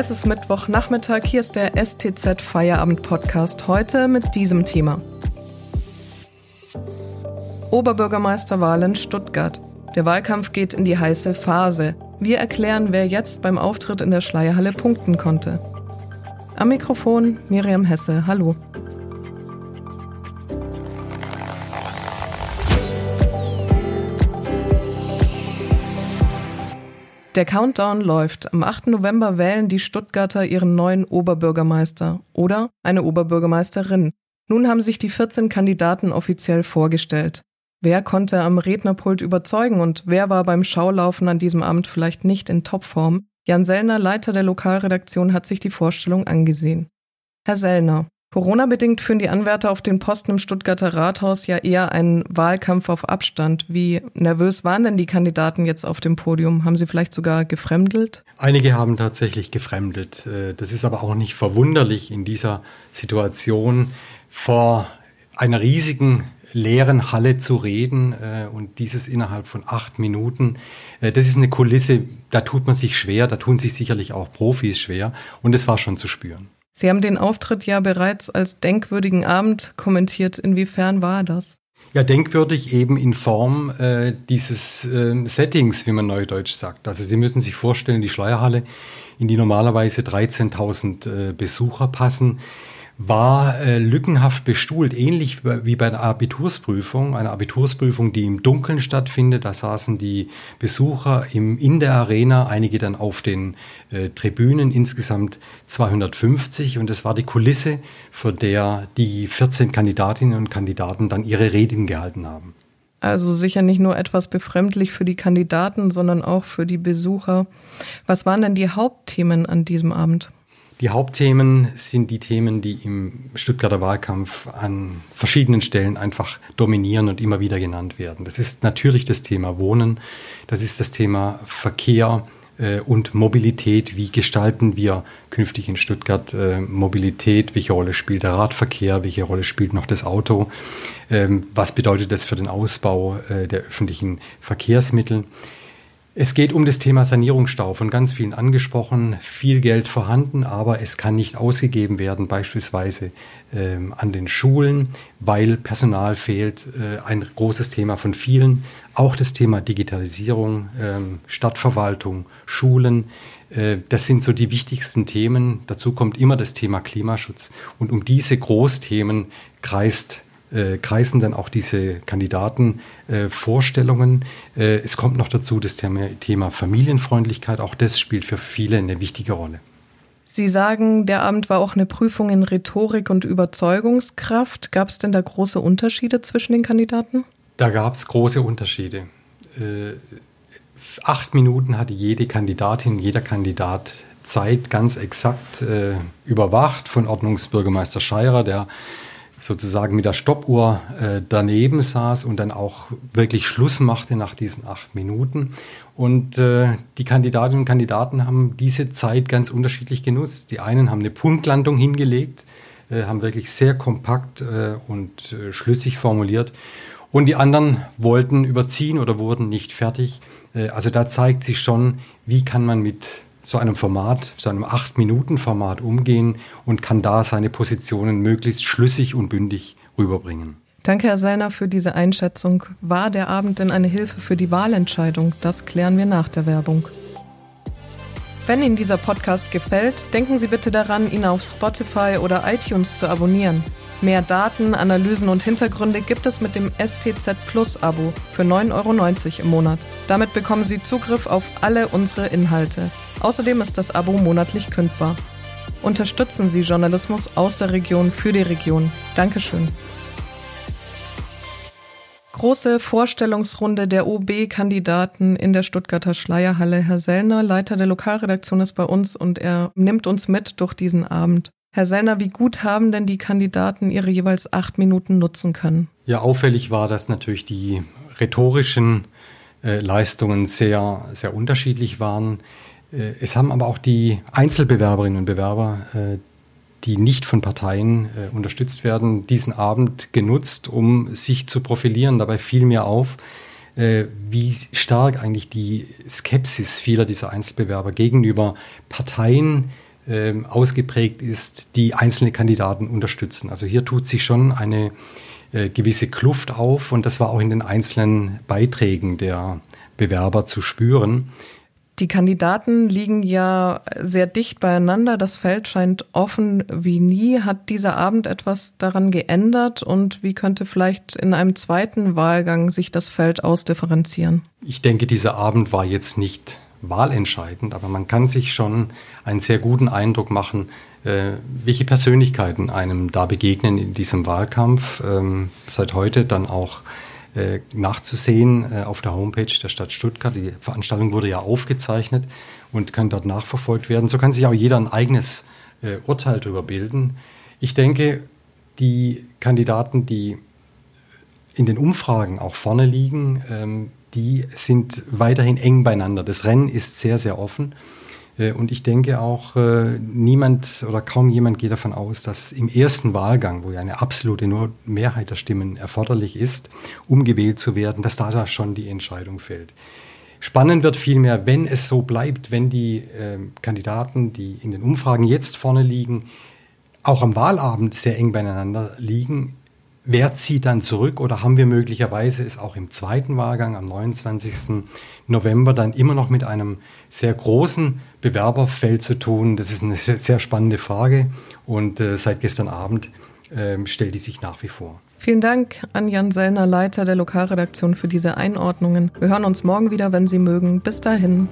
Es ist Mittwochnachmittag, hier ist der STZ Feierabend Podcast, heute mit diesem Thema. Oberbürgermeisterwahl in Stuttgart. Der Wahlkampf geht in die heiße Phase. Wir erklären, wer jetzt beim Auftritt in der Schleierhalle punkten konnte. Am Mikrofon Miriam Hesse, hallo. Der Countdown läuft. Am 8. November wählen die Stuttgarter ihren neuen Oberbürgermeister oder eine Oberbürgermeisterin. Nun haben sich die 14 Kandidaten offiziell vorgestellt. Wer konnte am Rednerpult überzeugen und wer war beim Schaulaufen an diesem Abend vielleicht nicht in Topform? Jan Sellner, Leiter der Lokalredaktion, hat sich die Vorstellung angesehen. Herr Sellner, Corona-bedingt führen die Anwärter auf den Posten im Stuttgarter Rathaus ja eher einen Wahlkampf auf Abstand. Wie nervös waren denn die Kandidaten jetzt auf dem Podium? Haben sie vielleicht sogar gefremdelt? Einige haben tatsächlich gefremdelt. Äh, das ist aber auch nicht verwunderlich in dieser Situation vor einer riesigen leeren Halle zu reden äh, und dieses innerhalb von acht Minuten. Äh, das ist eine Kulisse, da tut man sich schwer, da tun sich sicherlich auch Profis schwer und es war schon zu spüren. Sie haben den Auftritt ja bereits als denkwürdigen Abend kommentiert. Inwiefern war das? Ja, denkwürdig eben in Form äh, dieses äh, Settings, wie man neudeutsch sagt. Also Sie müssen sich vorstellen, die Schleierhalle, in die normalerweise 13.000 äh, Besucher passen, war äh, lückenhaft bestuhlt, ähnlich wie bei der Abitursprüfung, eine Abitursprüfung, die im Dunkeln stattfindet. Da saßen die Besucher im, in der Arena, einige dann auf den äh, Tribünen, insgesamt 250. Und das war die Kulisse, für der die 14 Kandidatinnen und Kandidaten dann ihre Reden gehalten haben. Also sicher nicht nur etwas befremdlich für die Kandidaten, sondern auch für die Besucher. Was waren denn die Hauptthemen an diesem Abend? Die Hauptthemen sind die Themen, die im Stuttgarter Wahlkampf an verschiedenen Stellen einfach dominieren und immer wieder genannt werden. Das ist natürlich das Thema Wohnen, das ist das Thema Verkehr äh, und Mobilität. Wie gestalten wir künftig in Stuttgart äh, Mobilität? Welche Rolle spielt der Radverkehr? Welche Rolle spielt noch das Auto? Ähm, was bedeutet das für den Ausbau äh, der öffentlichen Verkehrsmittel? Es geht um das Thema Sanierungsstau, von ganz vielen angesprochen, viel Geld vorhanden, aber es kann nicht ausgegeben werden, beispielsweise ähm, an den Schulen, weil Personal fehlt. Äh, ein großes Thema von vielen. Auch das Thema Digitalisierung, ähm, Stadtverwaltung, Schulen. Äh, das sind so die wichtigsten Themen. Dazu kommt immer das Thema Klimaschutz. Und um diese Großthemen kreist äh, kreisen dann auch diese Kandidatenvorstellungen. Äh, äh, es kommt noch dazu das Thema, Thema Familienfreundlichkeit. Auch das spielt für viele eine wichtige Rolle. Sie sagen, der Abend war auch eine Prüfung in Rhetorik und Überzeugungskraft. Gab es denn da große Unterschiede zwischen den Kandidaten? Da gab es große Unterschiede. Äh, acht Minuten hatte jede Kandidatin, jeder Kandidat Zeit ganz exakt äh, überwacht von Ordnungsbürgermeister Scheirer, der sozusagen mit der Stoppuhr äh, daneben saß und dann auch wirklich Schluss machte nach diesen acht Minuten. Und äh, die Kandidatinnen und Kandidaten haben diese Zeit ganz unterschiedlich genutzt. Die einen haben eine Punktlandung hingelegt, äh, haben wirklich sehr kompakt äh, und äh, schlüssig formuliert. Und die anderen wollten überziehen oder wurden nicht fertig. Äh, also da zeigt sich schon, wie kann man mit so einem Format, so einem 8-Minuten-Format umgehen und kann da seine Positionen möglichst schlüssig und bündig rüberbringen. Danke, Herr Sellner, für diese Einschätzung. War der Abend denn eine Hilfe für die Wahlentscheidung? Das klären wir nach der Werbung. Wenn Ihnen dieser Podcast gefällt, denken Sie bitte daran, ihn auf Spotify oder iTunes zu abonnieren. Mehr Daten, Analysen und Hintergründe gibt es mit dem STZ Plus Abo für 9,90 Euro im Monat. Damit bekommen Sie Zugriff auf alle unsere Inhalte. Außerdem ist das Abo monatlich kündbar. Unterstützen Sie Journalismus aus der Region für die Region. Dankeschön. Große Vorstellungsrunde der OB-Kandidaten in der Stuttgarter Schleierhalle. Herr Sellner, Leiter der Lokalredaktion, ist bei uns und er nimmt uns mit durch diesen Abend. Herr Sellner, wie gut haben denn die Kandidaten ihre jeweils acht Minuten nutzen können? Ja, auffällig war, dass natürlich die rhetorischen äh, Leistungen sehr, sehr unterschiedlich waren. Äh, es haben aber auch die Einzelbewerberinnen und Bewerber, äh, die nicht von Parteien äh, unterstützt werden, diesen Abend genutzt, um sich zu profilieren. Dabei fiel mir auf, äh, wie stark eigentlich die Skepsis vieler dieser Einzelbewerber gegenüber Parteien ähm, ausgeprägt ist, die einzelne Kandidaten unterstützen. Also hier tut sich schon eine äh, gewisse Kluft auf und das war auch in den einzelnen Beiträgen der Bewerber zu spüren. Die Kandidaten liegen ja sehr dicht beieinander. Das Feld scheint offen wie nie. Hat dieser Abend etwas daran geändert und wie könnte vielleicht in einem zweiten Wahlgang sich das Feld ausdifferenzieren? Ich denke, dieser Abend war jetzt nicht wahlentscheidend, aber man kann sich schon einen sehr guten Eindruck machen, äh, welche Persönlichkeiten einem da begegnen in diesem Wahlkampf. Ähm, seit heute dann auch äh, nachzusehen äh, auf der Homepage der Stadt Stuttgart. Die Veranstaltung wurde ja aufgezeichnet und kann dort nachverfolgt werden. So kann sich auch jeder ein eigenes Urteil darüber bilden. Ich denke, die Kandidaten, die in den Umfragen auch vorne liegen, ähm, die sind weiterhin eng beieinander. Das Rennen ist sehr, sehr offen. Äh, und ich denke auch, äh, niemand oder kaum jemand geht davon aus, dass im ersten Wahlgang, wo ja eine absolute Mehrheit der Stimmen erforderlich ist, um gewählt zu werden, dass da, da schon die Entscheidung fällt. Spannend wird vielmehr, wenn es so bleibt, wenn die äh, Kandidaten, die in den Umfragen jetzt vorne liegen, auch am Wahlabend sehr eng beieinander liegen, Wer zieht dann zurück oder haben wir möglicherweise es auch im zweiten Wahlgang am 29. November dann immer noch mit einem sehr großen Bewerberfeld zu tun? Das ist eine sehr spannende Frage und äh, seit gestern Abend äh, stellt die sich nach wie vor. Vielen Dank an Jan Sellner, Leiter der Lokalredaktion, für diese Einordnungen. Wir hören uns morgen wieder, wenn Sie mögen. Bis dahin.